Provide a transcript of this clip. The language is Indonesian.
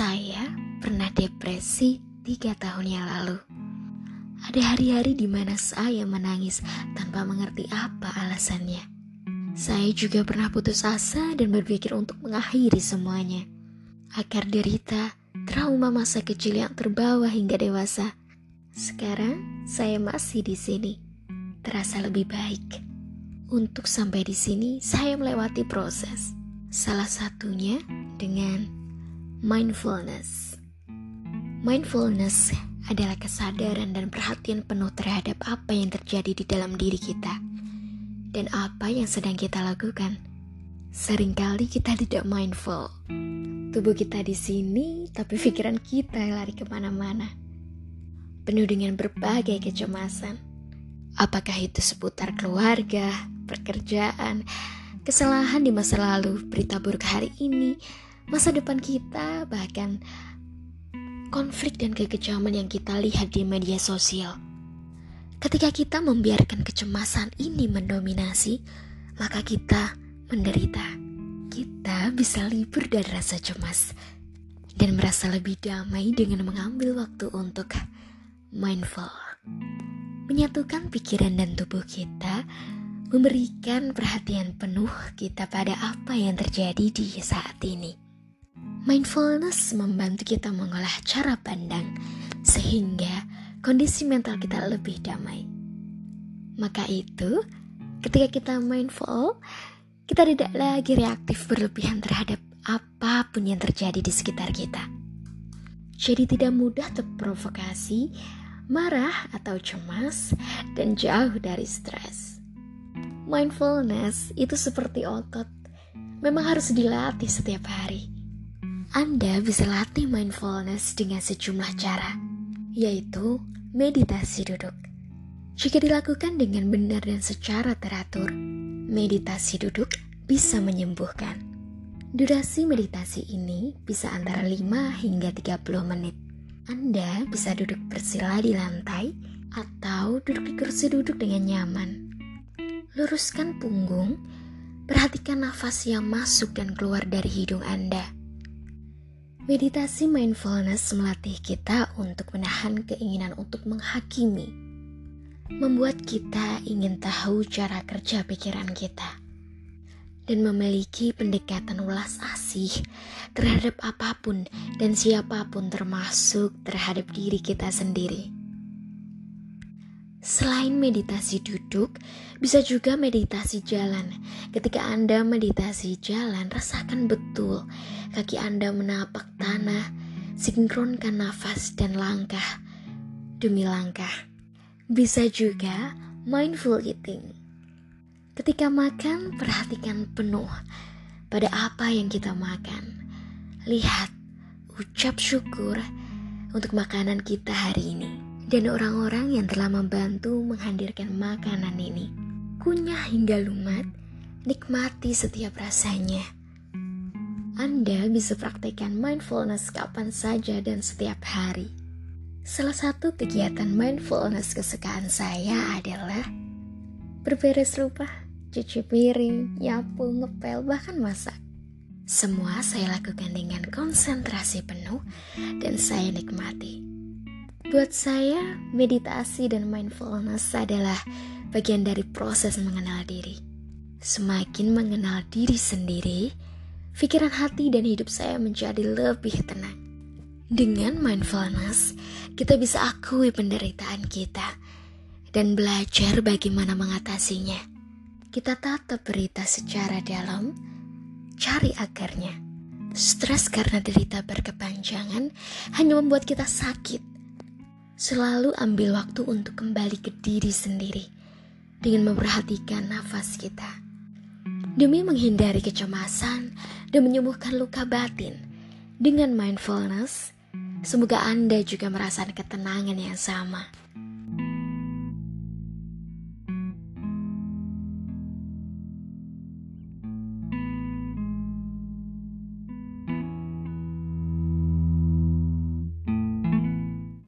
Saya pernah depresi tiga tahun yang lalu. Ada hari-hari di mana saya menangis tanpa mengerti apa alasannya. Saya juga pernah putus asa dan berpikir untuk mengakhiri semuanya. Akar derita, trauma masa kecil yang terbawa hingga dewasa. Sekarang saya masih di sini, terasa lebih baik. Untuk sampai di sini, saya melewati proses. Salah satunya dengan Mindfulness Mindfulness adalah kesadaran dan perhatian penuh terhadap apa yang terjadi di dalam diri kita dan apa yang sedang kita lakukan. Seringkali kita tidak mindful. Tubuh kita di sini, tapi pikiran kita lari ke mana-mana. Penuh dengan berbagai kecemasan. Apakah itu seputar keluarga, pekerjaan, kesalahan di masa lalu, berita buruk hari ini, masa depan kita, bahkan konflik dan kekejaman yang kita lihat di media sosial. Ketika kita membiarkan kecemasan ini mendominasi, maka kita menderita. Kita bisa libur dari rasa cemas dan merasa lebih damai dengan mengambil waktu untuk mindful. Menyatukan pikiran dan tubuh kita, memberikan perhatian penuh kita pada apa yang terjadi di saat ini. Mindfulness membantu kita mengolah cara pandang sehingga kondisi mental kita lebih damai. Maka itu, ketika kita mindful, kita tidak lagi reaktif berlebihan terhadap apa pun yang terjadi di sekitar kita. Jadi tidak mudah terprovokasi, marah atau cemas, dan jauh dari stres. Mindfulness itu seperti otot, memang harus dilatih setiap hari anda bisa latih mindfulness dengan sejumlah cara, yaitu meditasi duduk. Jika dilakukan dengan benar dan secara teratur, meditasi duduk bisa menyembuhkan. Durasi meditasi ini bisa antara 5 hingga 30 menit. Anda bisa duduk bersila di lantai atau duduk di kursi duduk dengan nyaman. Luruskan punggung, perhatikan nafas yang masuk dan keluar dari hidung Anda Meditasi mindfulness melatih kita untuk menahan keinginan untuk menghakimi, membuat kita ingin tahu cara kerja pikiran kita, dan memiliki pendekatan ulas asih terhadap apa pun dan siapa pun, termasuk terhadap diri kita sendiri. Selain meditasi duduk, bisa juga meditasi jalan. Ketika Anda meditasi jalan, rasakan betul kaki Anda menapak tanah, sinkronkan nafas dan langkah demi langkah. Bisa juga mindful eating. Ketika makan, perhatikan penuh pada apa yang kita makan. Lihat, ucap syukur untuk makanan kita hari ini dan orang-orang yang telah membantu menghadirkan makanan ini. Kunyah hingga lumat, nikmati setiap rasanya. Anda bisa praktekkan mindfulness kapan saja dan setiap hari. Salah satu kegiatan mindfulness kesukaan saya adalah berberes rumah, cuci piring, nyapu, ngepel, bahkan masak. Semua saya lakukan dengan konsentrasi penuh dan saya nikmati. Buat saya, meditasi dan mindfulness adalah bagian dari proses mengenal diri. Semakin mengenal diri sendiri, pikiran hati dan hidup saya menjadi lebih tenang. Dengan mindfulness, kita bisa akui penderitaan kita dan belajar bagaimana mengatasinya. Kita tatap berita secara dalam, cari akarnya. Stres karena derita berkepanjangan hanya membuat kita sakit Selalu ambil waktu untuk kembali ke diri sendiri dengan memperhatikan nafas kita. Demi menghindari kecemasan dan menyembuhkan luka batin dengan mindfulness, semoga Anda juga merasakan ketenangan yang sama.